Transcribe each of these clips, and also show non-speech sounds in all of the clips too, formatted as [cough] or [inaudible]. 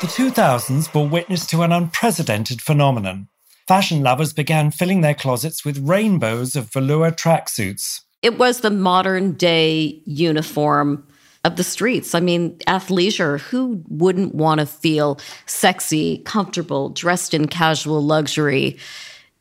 The 2000s bore witness to an unprecedented phenomenon. Fashion lovers began filling their closets with rainbows of velour tracksuits. It was the modern day uniform of the streets. I mean, athleisure, who wouldn't want to feel sexy, comfortable, dressed in casual luxury?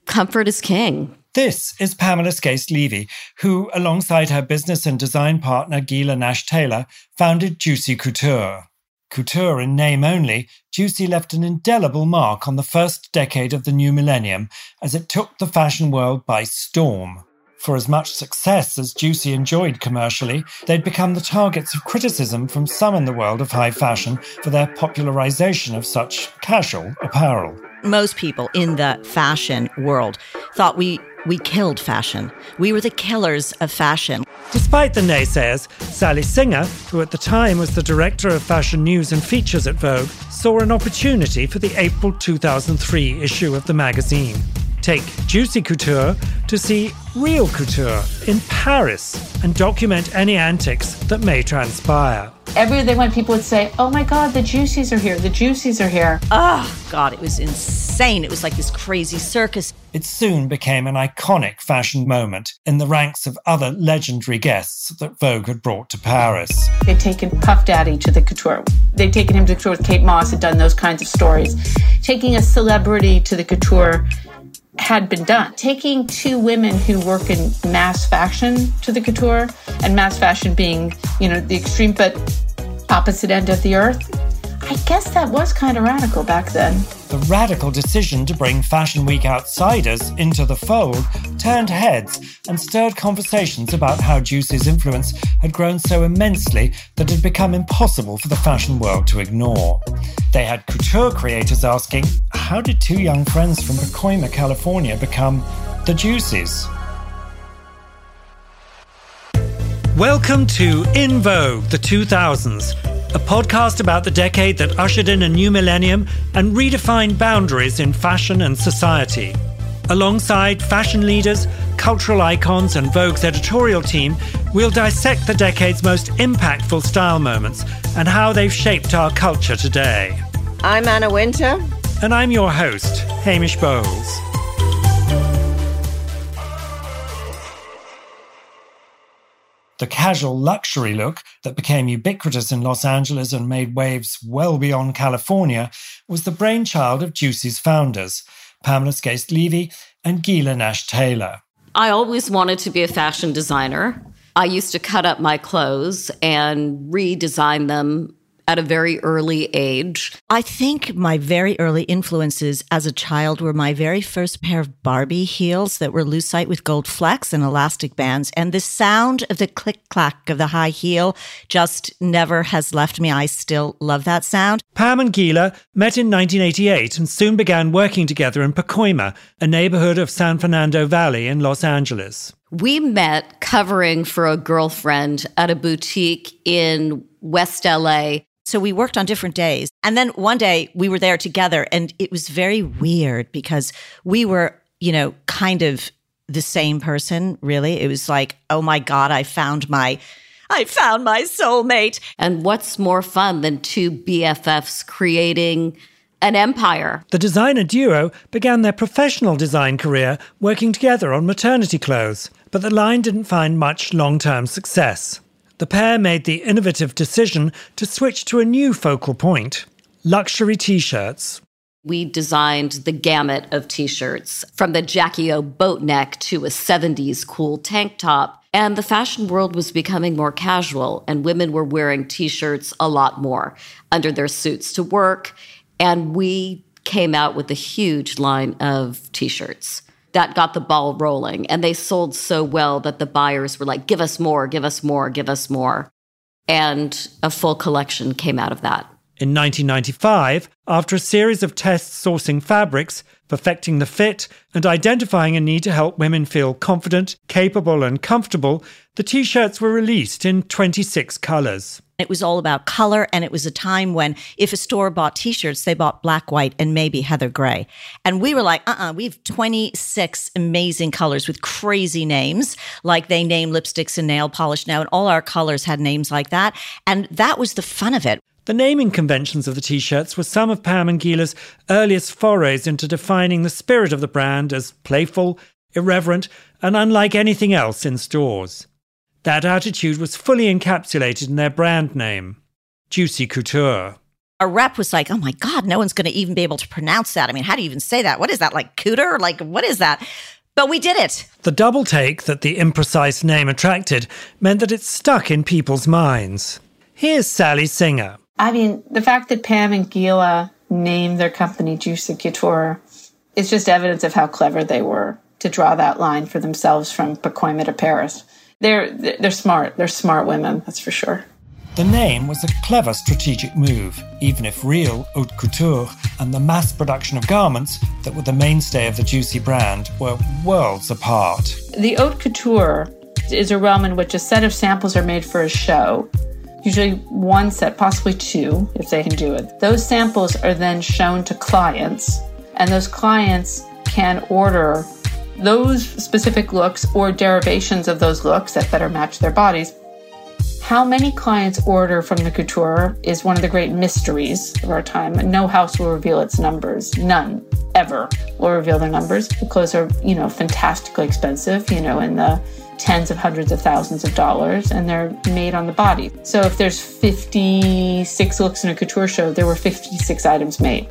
Comfort is king. This is Pamela Skaist-Levy, who, alongside her business and design partner Gela Nash-Taylor, founded Juicy Couture. Couture in name only, Juicy left an indelible mark on the first decade of the new millennium as it took the fashion world by storm. For as much success as Juicy enjoyed commercially, they'd become the targets of criticism from some in the world of high fashion for their popularization of such casual apparel. Most people in the fashion world thought we we killed fashion. We were the killers of fashion. Despite the naysayers, Sally Singer, who at the time was the director of fashion news and features at Vogue, saw an opportunity for the April 2003 issue of the magazine. Take Juicy Couture to see real couture in Paris and document any antics that may transpire. Everywhere they went, people would say, Oh my God, the Juicies are here, the Juicies are here. Oh, God, it was insane. It was like this crazy circus. It soon became an iconic fashion moment in the ranks of other legendary guests that Vogue had brought to Paris. They'd taken Puff Daddy to the couture. They'd taken him to couture with Kate Moss, had done those kinds of stories. Taking a celebrity to the couture had been done. Taking two women who work in mass fashion to the couture, and mass fashion being, you know, the extreme but opposite end of the earth, I guess that was kind of radical back then. The radical decision to bring Fashion Week outsiders into the fold turned heads and stirred conversations about how Juicy's influence had grown so immensely that it had become impossible for the fashion world to ignore. They had couture creators asking, How did two young friends from Pacoima, California become the Juicies? Welcome to In Vogue, the 2000s, a podcast about the decade that ushered in a new millennium and redefined boundaries in fashion and society. Alongside fashion leaders, cultural icons, and Vogue's editorial team, we'll dissect the decade's most impactful style moments and how they've shaped our culture today. I'm Anna Wintour. And I'm your host, Hamish Bowles. The casual luxury look that became ubiquitous in Los Angeles and made waves well beyond California was the brainchild of Juicy's founders, Pamela Skaist-Levy and Gela Nash-Taylor. I always wanted to be a fashion designer. I used to cut up my clothes and redesign them at a very early age. I think my very early influences as a child were my very first pair of Barbie heels that were lucite with gold flecks and elastic bands. And the sound of the click clack of the high heel just never has left me. I still love that sound. Pam and Gela met in 1988 and soon began working together in Pacoima, a neighborhood of San Fernando Valley in Los Angeles. We met covering for a girlfriend at a boutique in West LA so we worked on different days. And then one day we were there together and it was very weird because we were, you know, kind of the same person, really. It was like, oh my God, I found my. I found my soulmate. And what's more fun than two BFFs creating an empire? The designer duo began their professional design career working together on maternity clothes, but the line didn't find much long term success the pair made the innovative decision to switch to a new focal point luxury t shirts. We designed the gamut of t shirts from the Jackie O boat neck to a 70s cool tank top. And the fashion world was becoming more casual, and women were wearing t shirts a lot more under their suits to work. And we came out with a huge line of t shirts that got the ball rolling. And they sold so well that the buyers were like, give us more, give us more, give us more. And a full collection came out of that. In 1995, after a series of tests sourcing fabrics, perfecting the fit, and identifying a need to help women feel confident, capable, and comfortable, the t shirts were released in 26 colors. It was all about color. And it was a time when if a store bought t shirts, they bought black, white, and maybe heather gray. And we were like, uh uh-uh, uh we have 26 amazing colors with crazy names. Like they name lipsticks and nail polish now. And all our colors had names like that. And that was the fun of it. The naming conventions of the t shirts were some of Pam and Gela's earliest forays into defining the spirit of the brand as playful, irreverent, and unlike anything else in stores. That attitude was fully encapsulated in their brand name, Juicy Couture. A rep was like, oh my God, no one's going to even be able to pronounce that. I mean, how do you even say that? What is that, like cooter? Like, what is that? But we did it. The double take that the imprecise name attracted meant that it stuck in people's minds. Here's Sally Singer. I mean, the fact that Pam and Gela named their company Juicy Couture is just evidence of how clever they were to draw that line for themselves from Pacoima to Paris. They're they're smart. They're smart women, that's for sure. The name was a clever strategic move, even if real haute couture and the mass production of garments that were the mainstay of the Juicy brand were worlds apart. The haute couture is a realm in which a set of samples are made for a show, usually one set, possibly two, if they can do it. Those samples are then shown to clients, and those clients can order those specific looks or derivations of those looks that better match their bodies. How many clients order from the couture is one of the great mysteries of our time. No house will reveal its numbers. None ever will reveal their numbers. The clothes are, you know, fantastically expensive, you know, in the tens of hundreds of thousands of dollars, and they're made on the body. So if there's 56 looks in a couture show, there were 56 items made.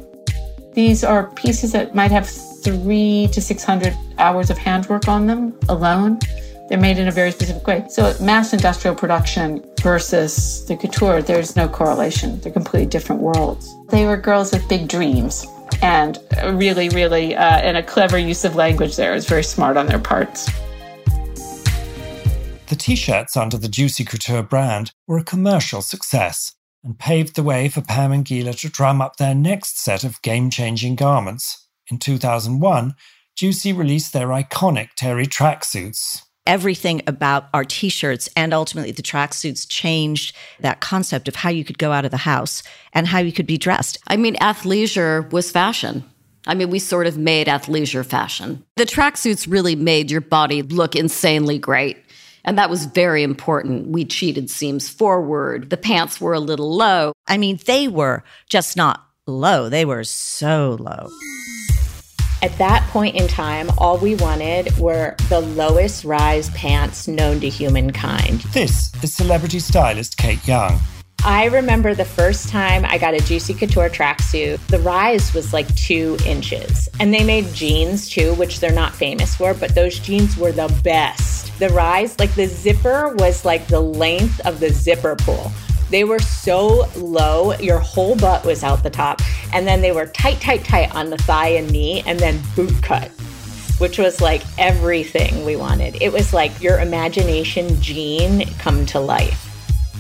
These are pieces that might have three to 600 hours of handwork on them alone. They're made in a very specific way. So, mass industrial production versus the couture, there's no correlation. They're completely different worlds. They were girls with big dreams and really, really, uh, and a clever use of language there is very smart on their parts. The t shirts under the Juicy Couture brand were a commercial success and paved the way for Pam and Gela to drum up their next set of game changing garments. In 2001, Juicy released their iconic Terry tracksuits. Everything about our t shirts and ultimately the tracksuits changed that concept of how you could go out of the house and how you could be dressed. I mean, athleisure was fashion. I mean, we sort of made athleisure fashion. The tracksuits really made your body look insanely great. And that was very important. We cheated seams forward. The pants were a little low. I mean, they were just not low, they were so low. At that point in time, all we wanted were the lowest rise pants known to humankind. This is celebrity stylist Kate Young. I remember the first time I got a Juicy Couture tracksuit, the rise was like two inches. And they made jeans too, which they're not famous for, but those jeans were the best. The rise, like the zipper was like the length of the zipper pull. They were so low, your whole butt was out the top. And then they were tight, tight, tight on the thigh and knee, and then boot cut, which was like everything we wanted. It was like your imagination jean come to life.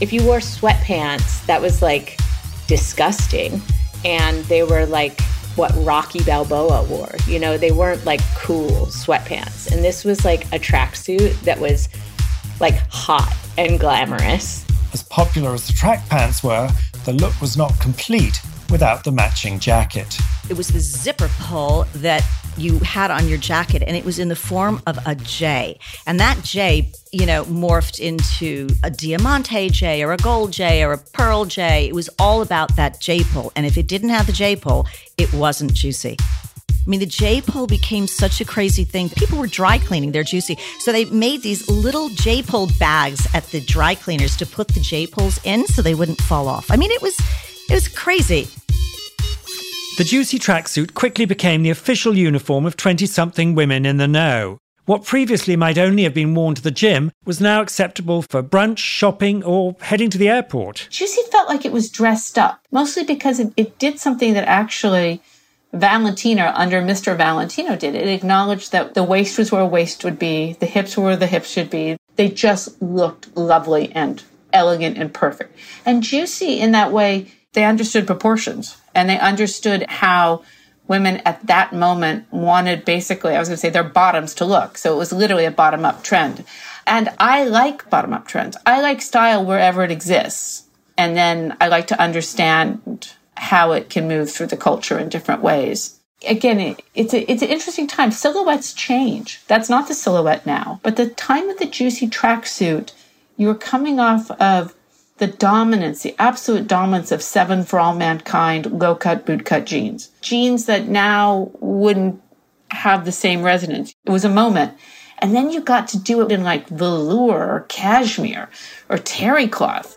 If you wore sweatpants, that was like disgusting. And they were like what Rocky Balboa wore. You know, they weren't like cool sweatpants. And this was like a tracksuit that was like hot and glamorous. As popular as the track pants were, the look was not complete without the matching jacket. It was the zipper pull that you had on your jacket, and it was in the form of a J. And that J, you know, morphed into a diamante J or a gold J or a pearl J. It was all about that J pull. And if it didn't have the J pull, it wasn't juicy. I mean, the J pull became such a crazy thing. People were dry cleaning their juicy. So they made these little J pull bags at the dry cleaners to put the J pulls in so they wouldn't fall off. I mean, it was it was crazy. The juicy tracksuit quickly became the official uniform of 20 something women in the know. What previously might only have been worn to the gym was now acceptable for brunch, shopping, or heading to the airport. Juicy felt like it was dressed up, mostly because it, it did something that actually Valentino, under Mr. Valentino, did. It acknowledged that the waist was where waist would be, the hips were where the hips should be. They just looked lovely and elegant and perfect. And Juicy, in that way, they understood proportions and they understood how women at that moment wanted basically, I was going to say, their bottoms to look. So it was literally a bottom up trend. And I like bottom up trends. I like style wherever it exists. And then I like to understand how it can move through the culture in different ways. Again, it, it's a, it's an interesting time. Silhouettes change. That's not the silhouette now. But the time of the juicy tracksuit, you were coming off of the dominance, the absolute dominance of seven for all mankind low cut boot cut jeans. Jeans that now wouldn't have the same resonance. It was a moment. And then you got to do it in like velour or cashmere or terry cloth.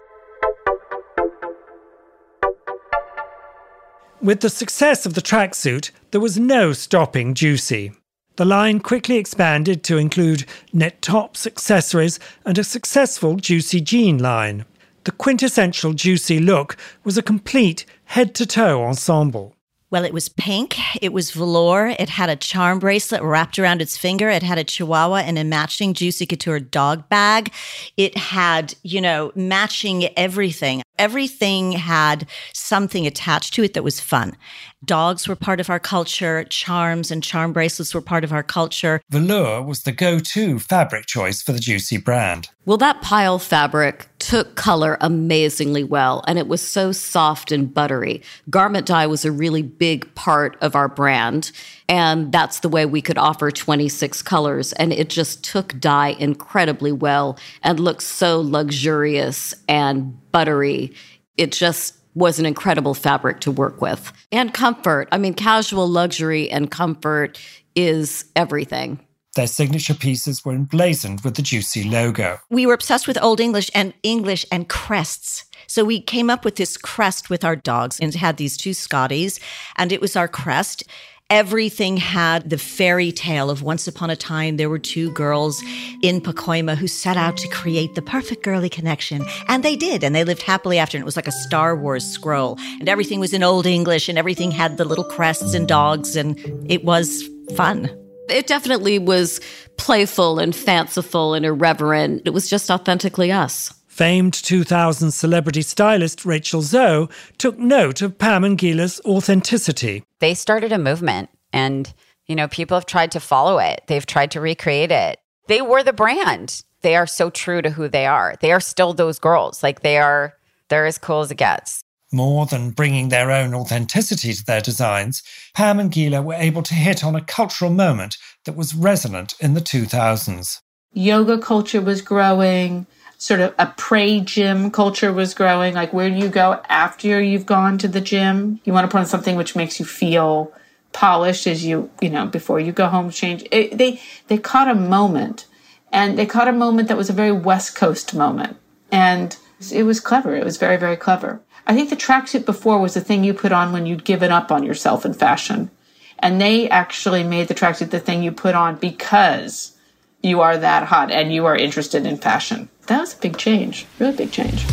With the success of the tracksuit, there was no stopping Juicy. The line quickly expanded to include knit tops, accessories, and a successful Juicy jean line. The quintessential Juicy look was a complete head to toe ensemble. Well, it was pink. It was velour. It had a charm bracelet wrapped around its finger. It had a chihuahua and a matching Juicy Couture dog bag. It had, you know, matching everything. Everything had something attached to it that was fun. Dogs were part of our culture. Charms and charm bracelets were part of our culture. Velour was the go to fabric choice for the Juicy brand. Well, that pile fabric took color amazingly well, and it was so soft and buttery. Garment dye was a really big part of our brand, and that's the way we could offer 26 colors. And it just took dye incredibly well and looked so luxurious and buttery. It just was an incredible fabric to work with. And comfort. I mean, casual luxury and comfort is everything. Their signature pieces were emblazoned with the Juicy logo. We were obsessed with Old English and English and crests. So we came up with this crest with our dogs and had these two Scotties, and it was our crest everything had the fairy tale of once upon a time there were two girls in Pacoima who set out to create the perfect girly connection. And they did. And they lived happily after. And it was like a Star Wars scroll. And everything was in Old English and everything had the little crests and dogs. And it was fun. It definitely was playful and fanciful and irreverent. It was just authentically us. Famed 2000 celebrity stylist Rachel Zoe took note of Pam and Gela's authenticity. They started a movement and, you know, people have tried to follow it. They've tried to recreate it. They were the brand. They are so true to who they are. They are still those girls. Like they are, they're as cool as it gets. More than bringing their own authenticity to their designs, Pam and Gela were able to hit on a cultural moment that was resonant in the 2000s. Yoga culture was growing sort of a pre gym culture was growing. Like, where do you go after you've gone to the gym? You want to put on something which makes you feel polished as you, you know, before you go home, change. It, they, they caught a moment and they caught a moment that was a very West Coast moment. And it was clever. It was very, very clever. I think the tracksuit before was the thing you put on when you'd given up on yourself in fashion. And they actually made the tracksuit the thing you put on because you are that hot and you are interested in fashion. That was a big change, really big change.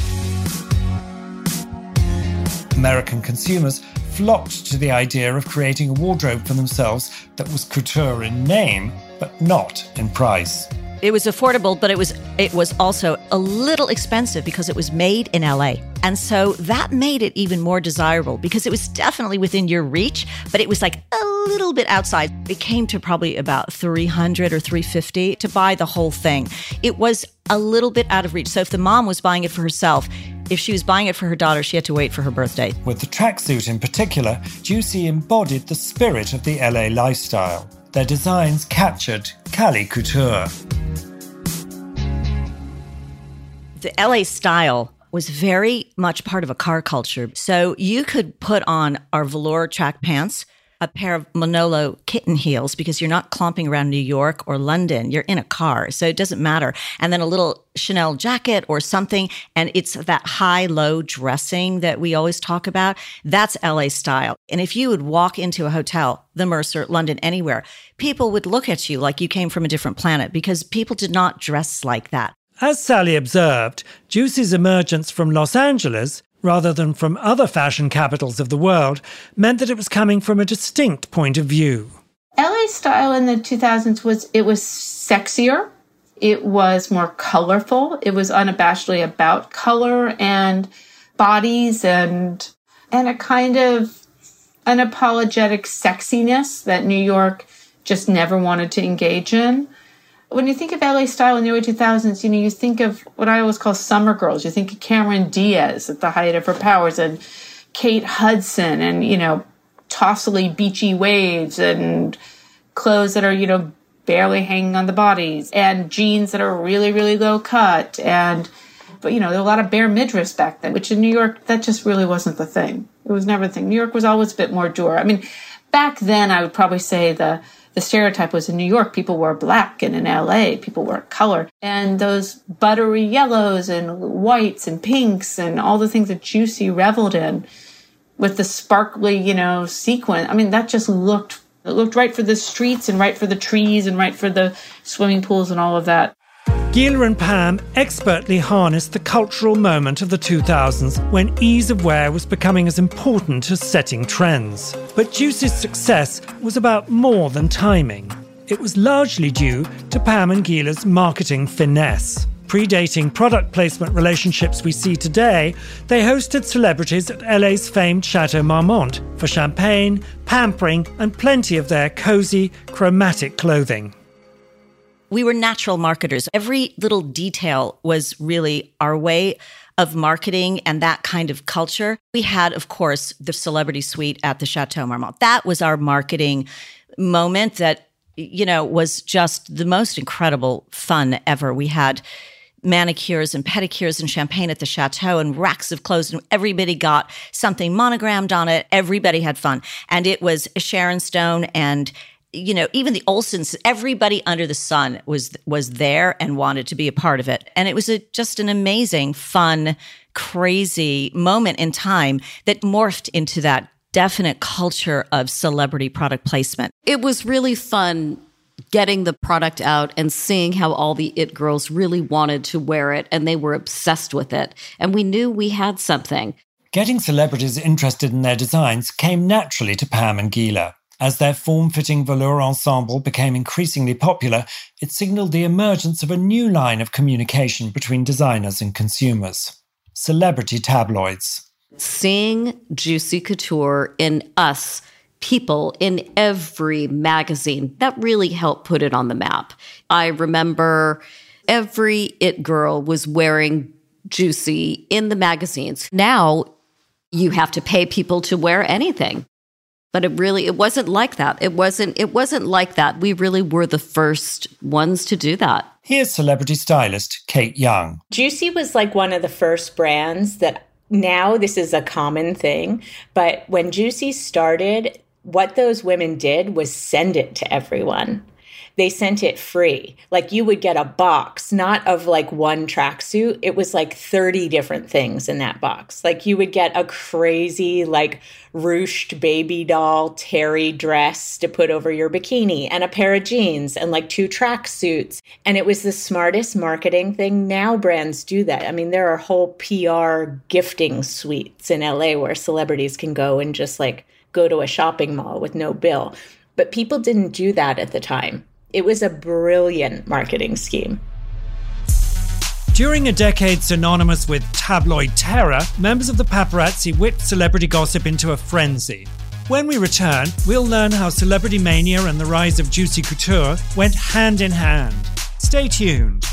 American consumers flocked to the idea of creating a wardrobe for themselves that was couture in name, but not in price. It was affordable, but it was it was also a little expensive because it was made in LA. And so that made it even more desirable because it was definitely within your reach, but it was like a little bit outside. It came to probably about 300 or 350 to buy the whole thing. It was a little bit out of reach. So if the mom was buying it for herself, if she was buying it for her daughter, she had to wait for her birthday. With the tracksuit in particular, Juicy embodied the spirit of the LA lifestyle. Their designs captured Cali couture. The LA style was very much part of a car culture. So you could put on our velour track pants, a pair of Manolo kitten heels because you're not clomping around New York or London. You're in a car. So it doesn't matter. And then a little Chanel jacket or something. And it's that high low dressing that we always talk about. That's LA style. And if you would walk into a hotel, the Mercer, London, anywhere, people would look at you like you came from a different planet because people did not dress like that. As Sally observed, Juicy's emergence from Los Angeles, rather than from other fashion capitals of the world, meant that it was coming from a distinct point of view. LA style in the 2000s was it was sexier, it was more colorful, it was unabashedly about color and bodies and and a kind of unapologetic sexiness that New York just never wanted to engage in when you think of LA style in the early 2000s, you know, you think of what I always call summer girls. You think of Cameron Diaz at the height of her powers and Kate Hudson and, you know, tossily beachy waves and clothes that are, you know, barely hanging on the bodies and jeans that are really, really low cut and but you know, there were a lot of bare midriffs back then, which in New York, that just really wasn't the thing. It was never the thing. New York was always a bit more dour. I mean, back then, I would probably say the the stereotype was in New York, people wore black, and in LA, people wore color. And those buttery yellows and whites and pinks and all the things that Juicy reveled in with the sparkly, you know, sequin. I mean, that just looked it looked right for the streets and right for the trees and right for the swimming pools and all of that. Gela and Pam expertly harnessed the cultural moment of the 2000s when ease of wear was becoming as important as setting trends. But Juice's success was about more than timing. It was largely due to Pam and Gela's marketing finesse. Predating product placement relationships we see today, they hosted celebrities at LA's famed Chateau Marmont for champagne, pampering, and plenty of their cozy, chromatic clothing. We were natural marketers. Every little detail was really our way of marketing and that kind of culture. We had, of course, the celebrity suite at the Chateau Marmont. That was our marketing moment that, you know, was just the most incredible fun ever. We had manicures and pedicures and champagne at the chateau and racks of clothes and everybody got something monogrammed on it everybody had fun and it was sharon stone and you know even the Olsens, everybody under the sun was was there and wanted to be a part of it and it was a, just an amazing fun crazy moment in time that morphed into that definite culture of celebrity product placement it was really fun getting the product out and seeing how all the it girls really wanted to wear it and they were obsessed with it. And we knew we had something. Getting celebrities interested in their designs came naturally to Pam and Gela. As their form fitting velour ensemble became increasingly popular, it signaled the emergence of a new line of communication between designers and consumers celebrity tabloids. Seeing Juicy Couture in us people in every magazine. That really helped put it on the map. I remember every it girl was wearing Juicy in the magazines. Now you have to pay people to wear anything. But it really it wasn't like that. It wasn't it wasn't like that. We really were the first ones to do that. Here's celebrity stylist Kate Young. Juicy was like one of the first brands that now this is a common thing, but when Juicy started, what those women did was send it to everyone. They sent it free. Like you would get a box, not of like one tracksuit. It was like 30 different things in that box. Like you would get a crazy, like ruched baby doll terry dress to put over your bikini and a pair of jeans and like two tracksuits. And it was the smartest marketing thing. Now brands do that. I mean, there are whole PR gifting suites in LA where celebrities can go and just like go to a shopping mall with no bill. But people didn't do that at the time. It was a brilliant marketing scheme. During a decade synonymous with tabloid terror, members of the paparazzi whipped celebrity gossip into a frenzy. When we return, we'll learn how celebrity mania and the rise of juicy couture went hand in hand. Stay tuned.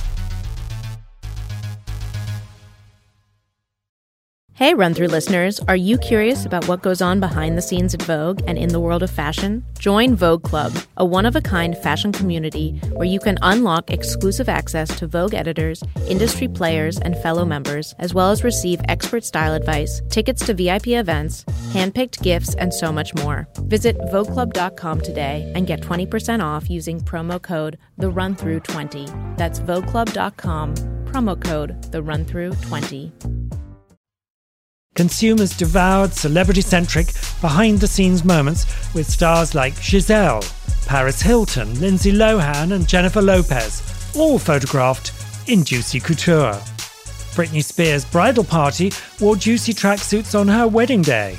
Hey, run through listeners, are you curious about what goes on behind the scenes at Vogue and in the world of fashion? Join Vogue Club, a one of a kind fashion community where you can unlock exclusive access to Vogue editors, industry players, and fellow members, as well as receive expert style advice, tickets to VIP events, handpicked gifts, and so much more. Visit VogueClub.com today and get 20% off using promo code The Run Through 20 That's VogueClub.com, promo code The Run Through 20 consumers devoured celebrity centric, behind the scenes moments with stars like Gisele, Paris Hilton, Lindsay Lohan, and Jennifer Lopez, all photographed in Juicy Couture. Britney Spears' bridal party wore juicy tracksuits on her wedding day.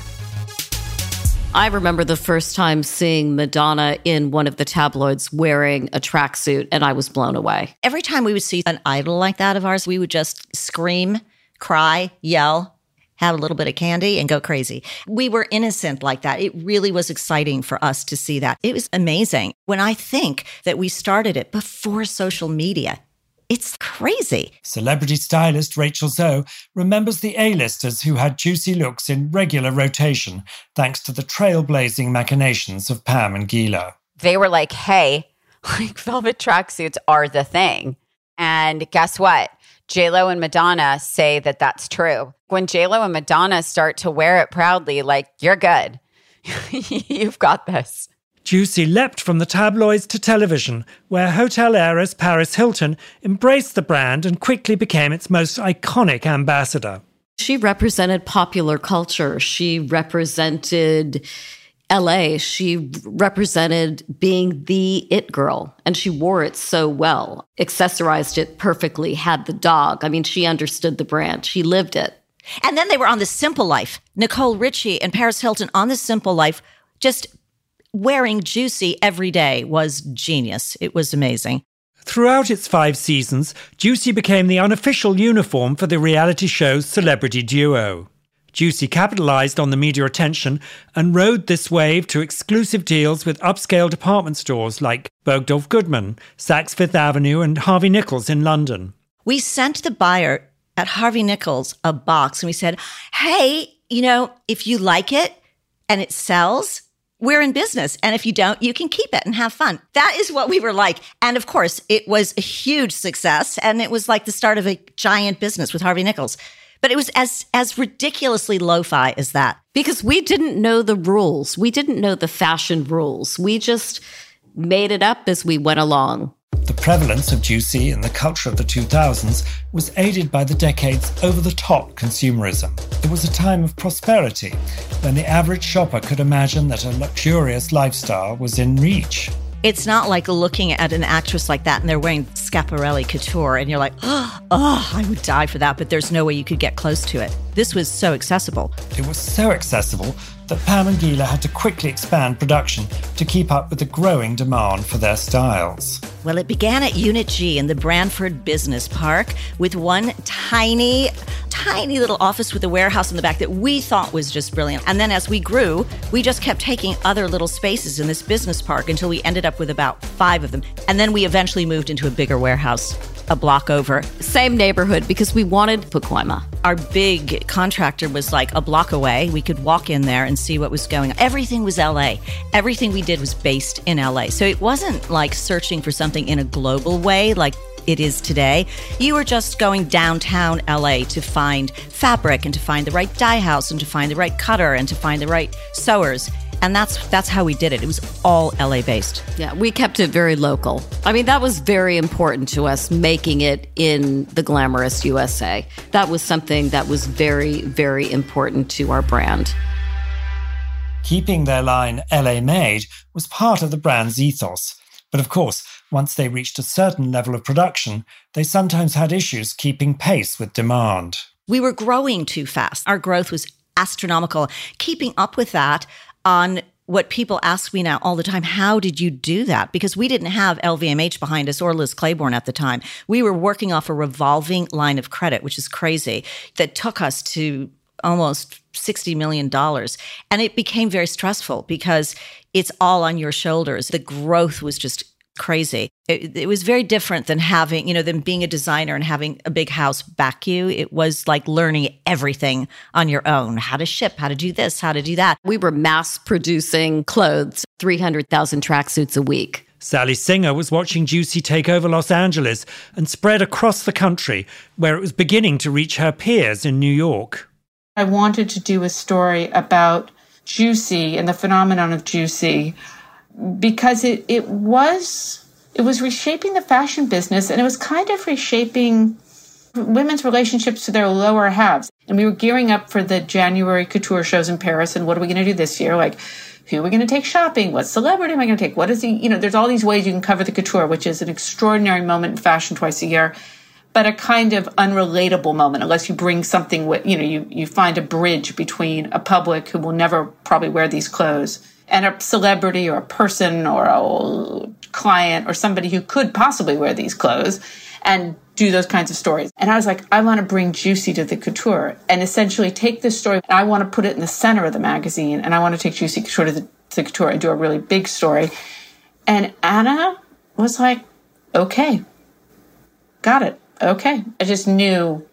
I remember the first time seeing Madonna in one of the tabloids wearing a tracksuit, and I was blown away. Every time we would see an idol like that of ours, we would just scream, cry, yell, have a little bit of candy and go crazy. We were innocent like that. It really was exciting for us to see that. It was amazing. When I think that we started it before social media, it's crazy. Celebrity stylist Rachel Zoe remembers the A-listers who had juicy looks in regular rotation thanks to the trailblazing machinations of Pam and Gela. They were like, hey, [laughs] like velvet tracksuits are the thing. And guess what? J-Lo and Madonna say that that's true. When J-Lo and Madonna start to wear it proudly, like, you're good. [laughs] You've got this. Juicy leapt from the tabloids to television, where hotel heiress Paris Hilton embraced the brand and quickly became its most iconic ambassador. She represented popular culture. She represented LA. She represented being the it girl, and she wore it so well, accessorized it perfectly, had the dog. I mean, she understood the brand, she lived it. And then they were on The Simple Life. Nicole Richie and Paris Hilton on The Simple Life just wearing Juicy every day was genius. It was amazing. Throughout its five seasons, Juicy became the unofficial uniform for the reality show's celebrity duo. Juicy capitalized on the media attention and rode this wave to exclusive deals with upscale department stores like Bergdorf Goodman, Saks Fifth Avenue, and Harvey Nichols in London. We sent the buyer at Harvey Nichols a box and we said, Hey, you know, if you like it and it sells, we're in business. And if you don't, you can keep it and have fun. That is what we were like. And of course, it was a huge success. And it was like the start of a giant business with Harvey Nichols. But it was as as ridiculously lo-fi as that. Because we didn't know the rules. We didn't know the fashion rules. We just made it up as we went along. The prevalence of Juicy in the culture of the 2000s was aided by the decade's over the top consumerism. It was a time of prosperity when the average shopper could imagine that a luxurious lifestyle was in reach. It's not like looking at an actress like that and they're wearing Schiaparelli couture and you're like, oh, [gasps] oh, I would die for that, but there's no way you could get close to it. This was so accessible. It was so accessible that Pam and Gela had to quickly expand production to keep up with the growing demand for their styles. Well, it began at Unit G in the Branford Business Park with one tiny, tiny little office with a warehouse in the back that we thought was just brilliant. And then as we grew, we just kept taking other little spaces in this business park until we ended up with about five of them. And then we eventually moved into a bigger warehouse a block over. Same neighborhood because we wanted Pacoima. Our big contractor was like a block away. We could walk in there and see what was going on. Everything was LA. Everything we did was based in LA. So it wasn't like searching for something in a global way like it is today. You were just going downtown LA to find fabric and to find the right dye house and to find the right cutter and to find the right sewers and that's that's how we did it. It was all LA based. Yeah, we kept it very local. I mean, that was very important to us making it in the glamorous USA. That was something that was very very important to our brand. Keeping their line LA made was part of the brand's ethos. But of course, once they reached a certain level of production, they sometimes had issues keeping pace with demand. We were growing too fast. Our growth was astronomical. Keeping up with that on what people ask me now all the time how did you do that because we didn't have lvmh behind us or liz claiborne at the time we were working off a revolving line of credit which is crazy that took us to almost $60 million and it became very stressful because it's all on your shoulders the growth was just crazy. It, it, was very different than having, you know, than being a designer and having a big house back you. It was like learning everything on your own how to ship, how to do this, how to do that. We were mass producing clothes, 300,000 tracksuits a week. Sally Singer was watching Juicy take over Los Angeles and spread across the country, where it was beginning to reach her peers in New York. I wanted to do a story about Juicy and the phenomenon of Juicy because it, it was it was reshaping the fashion business and it was kind of reshaping women's relationships to their lower halves. And we were gearing up for the January couture shows in Paris. And what are we going to do this year? Like, who are we going to take shopping? What celebrity am I going to take? What is the, you know, there's all these ways you can cover the couture, which is an extraordinary moment in fashion twice a year, but a kind of unrelatable moment unless you bring something with, you know, you, you find a bridge between a public who will never probably wear these clothes and a celebrity or a person or a client or somebody who could possibly wear these clothes and do those kinds of stories. And I was like, I want to bring Juicy to the couture and essentially take this story and I want to put it in the center of the magazine and I want to take Juicy Couture to the, to the couture and do a really big story. And Anna was like, okay, got it. Okay. I just knew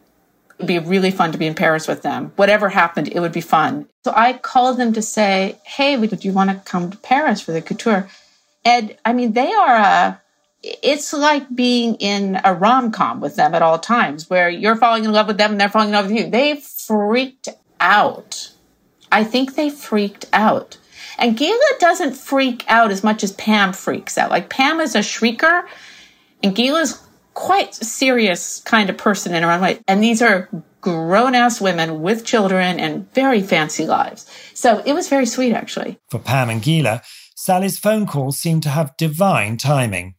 it'd be really fun to be in Paris with them. Whatever happened, it would be fun. So I called them to say, hey, do you want to come to Paris for the couture? And I mean, they are a, it's like being in a rom com with them at all times, where you're falling in love with them and they're falling in love with you. They freaked out. I think they freaked out. And Gela doesn't freak out as much as Pam freaks out. Like Pam is a shrieker, and Gela's quite serious kind of person in her own way. And these are grown ass women with children and very fancy lives. So it was very sweet, actually. For Pam and Gela, Sally's phone call seemed to have divine timing.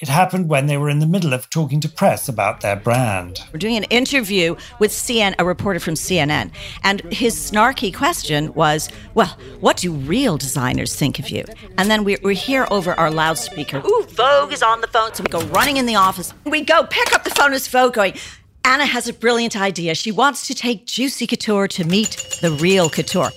It happened when they were in the middle of talking to press about their brand. We're doing an interview with CNN, a reporter from CNN, and his snarky question was, "Well, what do real designers think of you?" And then we, we hear over our loudspeaker, "Ooh, Vogue is on the phone!" So we go running in the office. We go pick up the phone. It's Vogue going. Anna has a brilliant idea. She wants to take Juicy Couture to meet the real Couture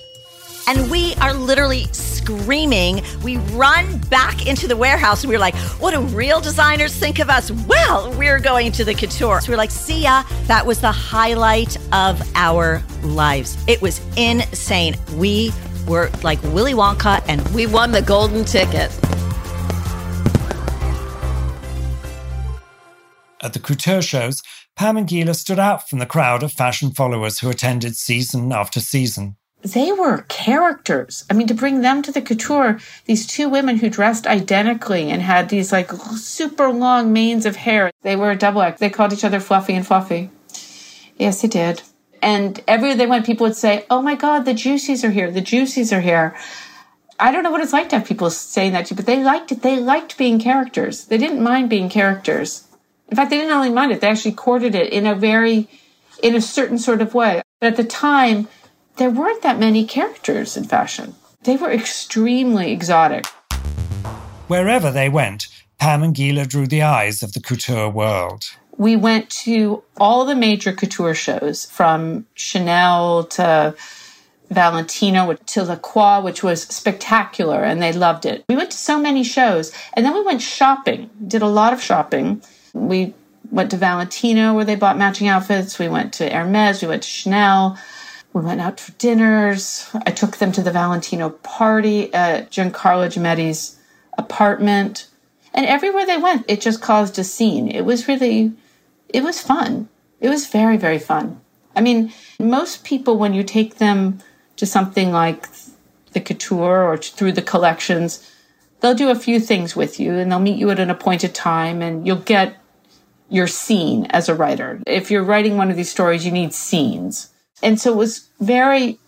and we are literally screaming. We run back into the warehouse and we're like, what do real designers think of us? Well, we're going to the couture. So we're like, see ya. That was the highlight of our lives. It was insane. We were like Willy Wonka and we won the golden ticket. At the couture shows, Pam and Gela stood out from the crowd of fashion followers who attended season after season they were characters. I mean, to bring them to the couture, these two women who dressed identically and had these like super long manes of hair, they were a double act. They called each other Fluffy and Fluffy. Yes, they did. And everywhere they went, people would say, Oh my God, the Juicies are here. The Juicies are here. I don't know what it's like to have people saying that to you, but they liked it. They liked being characters. They didn't mind being characters. In fact, they didn't only mind it, they actually courted it in a very, in a certain sort of way. But at the time, there weren't that many characters in fashion. They were extremely exotic. Wherever they went, Pam and Gela drew the eyes of the couture world. We went to all the major couture shows, from Chanel to Valentino to Lacroix, which was spectacular, and they loved it. We went to so many shows, and then we went shopping, did a lot of shopping. We went to Valentino where they bought matching outfits. We went to Hermes, we went to Chanel. We went out for dinners. I took them to the Valentino party at Giancarlo Giammetti's apartment. And everywhere they went, it just caused a scene. It was really, it was fun. It was very, very fun. I mean, most people, when you take them to something like the couture or through the collections, they'll do a few things with you and they'll meet you at an appointed time and you'll get your scene as a writer. If you're writing one of these stories, you need scenes and so it was very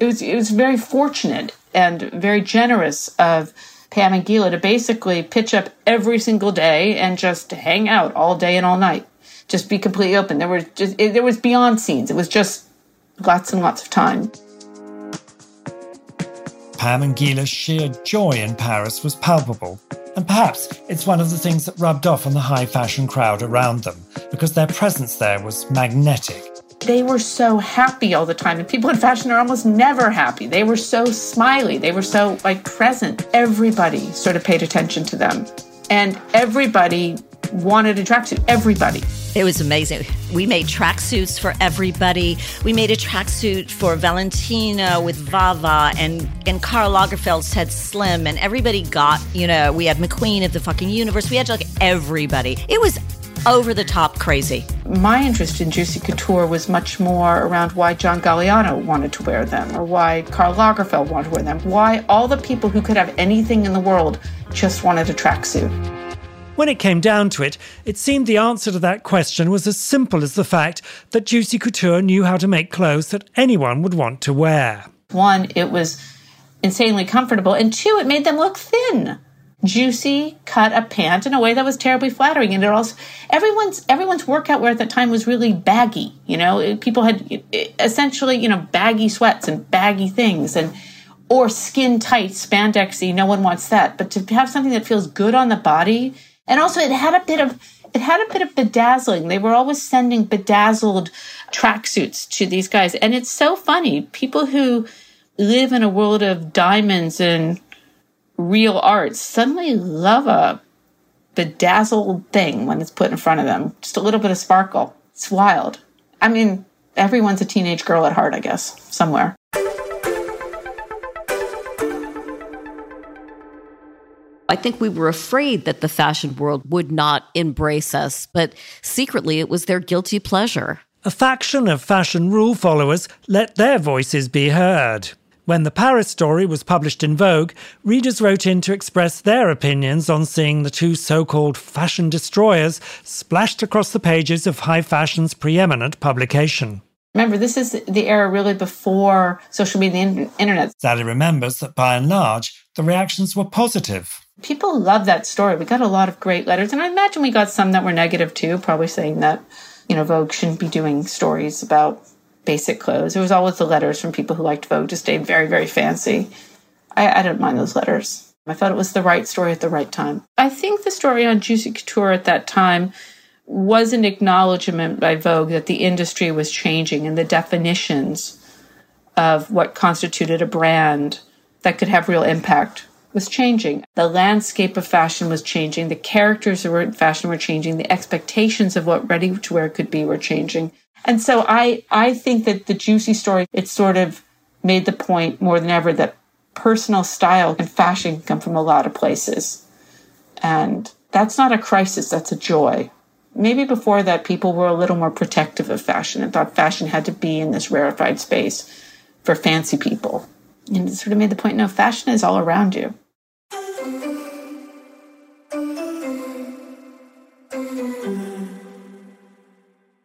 it was it was very fortunate and very generous of Pam and Gela to basically pitch up every single day and just hang out all day and all night. Just be completely open. There was just it, there was beyond scenes. It was just lots and lots of time. Pam and Gela's sheer joy in Paris was palpable. And perhaps it's one of the things that rubbed off on the high fashion crowd around them, because their presence there was magnetic they were so happy all the time. And people in fashion are almost never happy. They were so smiley. They were so like present. Everybody sort of paid attention to them. And everybody wanted a tracksuit. Everybody. It was amazing. We made tracksuits for everybody. We made a tracksuit for Valentina with Vava, and and Karl Lagerfeld said Slim, and everybody got. You know, we had McQueen of the fucking universe. We had like everybody. It was over the top crazy. My interest in Juicy Couture was much more around why John Galliano wanted to wear them, or why Karl Lagerfeld wanted to wear them, why all the people who could have anything in the world just wanted a tracksuit. When it came down to it, it seemed the answer to that question was as simple as the fact that Juicy Couture knew how to make clothes that anyone would want to wear. One, it was insanely comfortable, and two, it made them look thin juicy cut a pant in a way that was terribly flattering. And it also everyone's everyone's workout wear at that time was really baggy you know? People had essentially you know baggy sweats and baggy things and or skin tight spandexy. No one wants that. But to have something that feels good on the body and also it had a bit of it had a bit of bedazzling. They were always sending bedazzled tracksuits to these guys. And it's so funny. People who live in a world of diamonds and real art suddenly love a bedazzled thing when it's put in front of them. Just a little bit of sparkle. It's wild. I mean, everyone's a teenage girl at heart, I guess, somewhere. I think we were afraid that the fashion world would not embrace us, but secretly it was their guilty pleasure. A faction of fashion rule followers let their voices be heard. When the Paris story was published in Vogue, readers wrote in to express their opinions on seeing the two so called fashion destroyers splashed across the pages of high fashion's preeminent publication. Remember, this is the era really before social media and the internet. Sally remembers that by and large, the reactions were positive. People love that story. We got a lot of great letters, and I imagine we got some that were negative too, probably saying that you know, Vogue shouldn't be doing stories about basic clothes. It was always the letters from people who liked Vogue to stay very, very fancy. I, I don't mind those letters. I thought it was the right story at the right time. I think the story on Juicy Couture at that time was an acknowledgement by Vogue that the industry was changing and the definitions of what constituted a brand that could have real impact was changing. The landscape of fashion was changing. The characters of fashion were changing. The expectations of what ready to wear could be were changing. And so I, I think that the juicy story, it sort of made the point more than ever that personal style and fashion come from a lot of places. And that's not a crisis, that's a joy. Maybe before that, people were a little more protective of fashion and thought fashion had to be in this rarefied space for fancy people. And it sort of made the point no, fashion is all around you.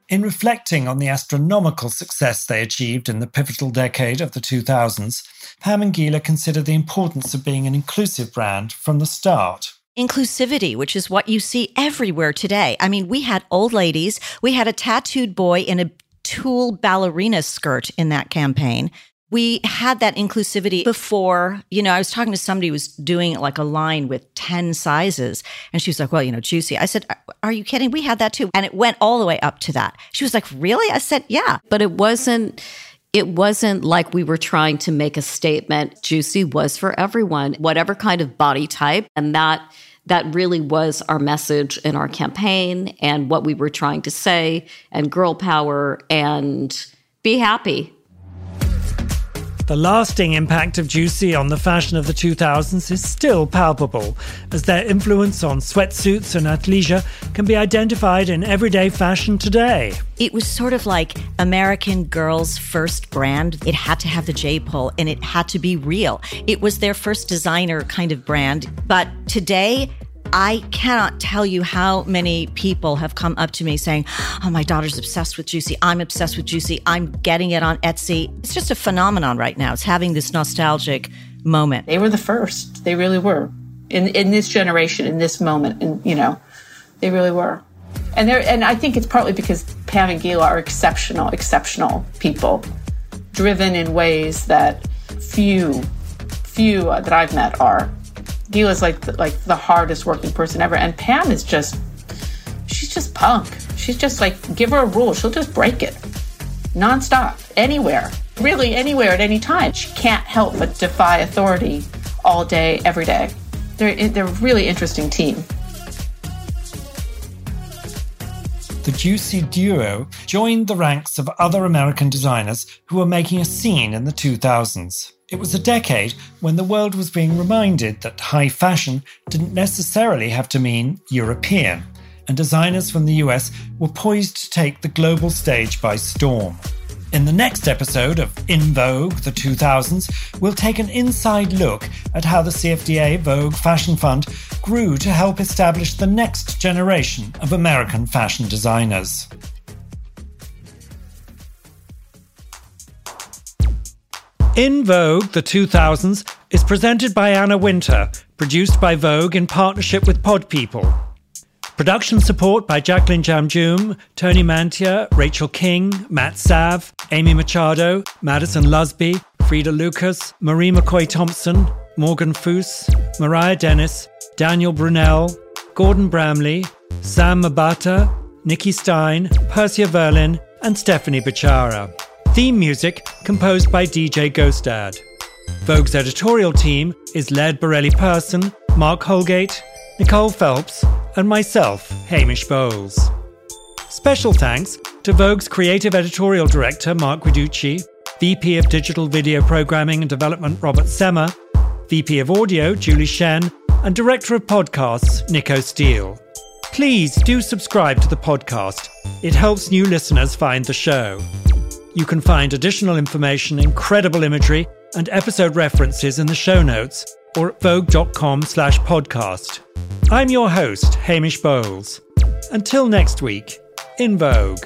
In reflecting on the astronomical success they achieved in the pivotal decade of the 2000s, Pam and Gela consider the importance of being an inclusive brand from the start. Inclusivity, which is what you see everywhere today. I mean, we had old ladies, we had a tattooed boy in a tulle ballerina skirt in that campaign we had that inclusivity before. You know i was talking to somebody who was doing like a line with 10 sizes and she was like well you know juicy. I said are you kidding? We had that too. And it went all the way up to that. She was like really? I said yeah. But it wasn't it wasn't like we were trying to make a statement juicy was for everyone whatever kind of body type. And that that really was our message in our campaign and what we were trying to say and girl power and be happy the lasting impact of Juicy on the fashion of the 2000s is still palpable, as their influence on sweatsuits and athleisure can be identified in everyday fashion today. It was sort of like American Girl's first brand. It had to have the J pull and it had to be real. It was their first designer kind of brand. But today, I cannot tell you how many people have come up to me saying, Oh, my daughter's obsessed with Juicy. I'm obsessed with Juicy. I'm getting it on Etsy. It's just a phenomenon right now. It's having this nostalgic moment. They were the first. They really were. In in this generation, in this moment, and you know, they really were. And there and I think it's partly because Pam and Gela are exceptional, exceptional people, driven in ways that few, few that I've met are. Gela's like the, like the hardest working person ever, and Pam is just she's just punk. She's just like give her a rule, she'll just break it nonstop, anywhere, really anywhere at any time. She can't help but defy authority all day, every day. They're they're a really interesting team. The Juicy Duo joined the ranks of other American designers who were making a scene in the 2000s. It was a decade when the world was being reminded that high fashion didn't necessarily have to mean European, and designers from the US were poised to take the global stage by storm. In the next episode of In Vogue, the 2000s, we'll take an inside look at how the CFDA Vogue Fashion Fund grew to help establish the next generation of American fashion designers. In Vogue, the 2000s, is presented by Anna Wintour, produced by Vogue in partnership with Pod People. Production support by Jacqueline Jamjoom, Tony Mantia, Rachel King, Matt Sav, Amy Machado, Madison Lusby, Frida Lucas, Marie McCoy Thompson, Morgan Foose, Mariah Dennis, Daniel Brunel, Gordon Bramley, Sam Mabata, Nikki Stein, Persia Verlin, and Stephanie Bichara. Theme music composed by DJ Ghostad. Vogue's editorial team is led by Borelli Person, Mark Holgate, Nicole Phelps, and myself, Hamish Bowles. Special thanks to Vogue's creative editorial director, Mark Guiducci, VP of Digital Video Programming and Development, Robert Semmer, VP of Audio, Julie Shen, and Director of Podcasts, Nico Steele. Please do subscribe to the podcast. It helps new listeners find the show. You can find additional information, incredible imagery, and episode references in the show notes or at vogue.com slash podcast. I'm your host, Hamish Bowles. Until next week, in Vogue.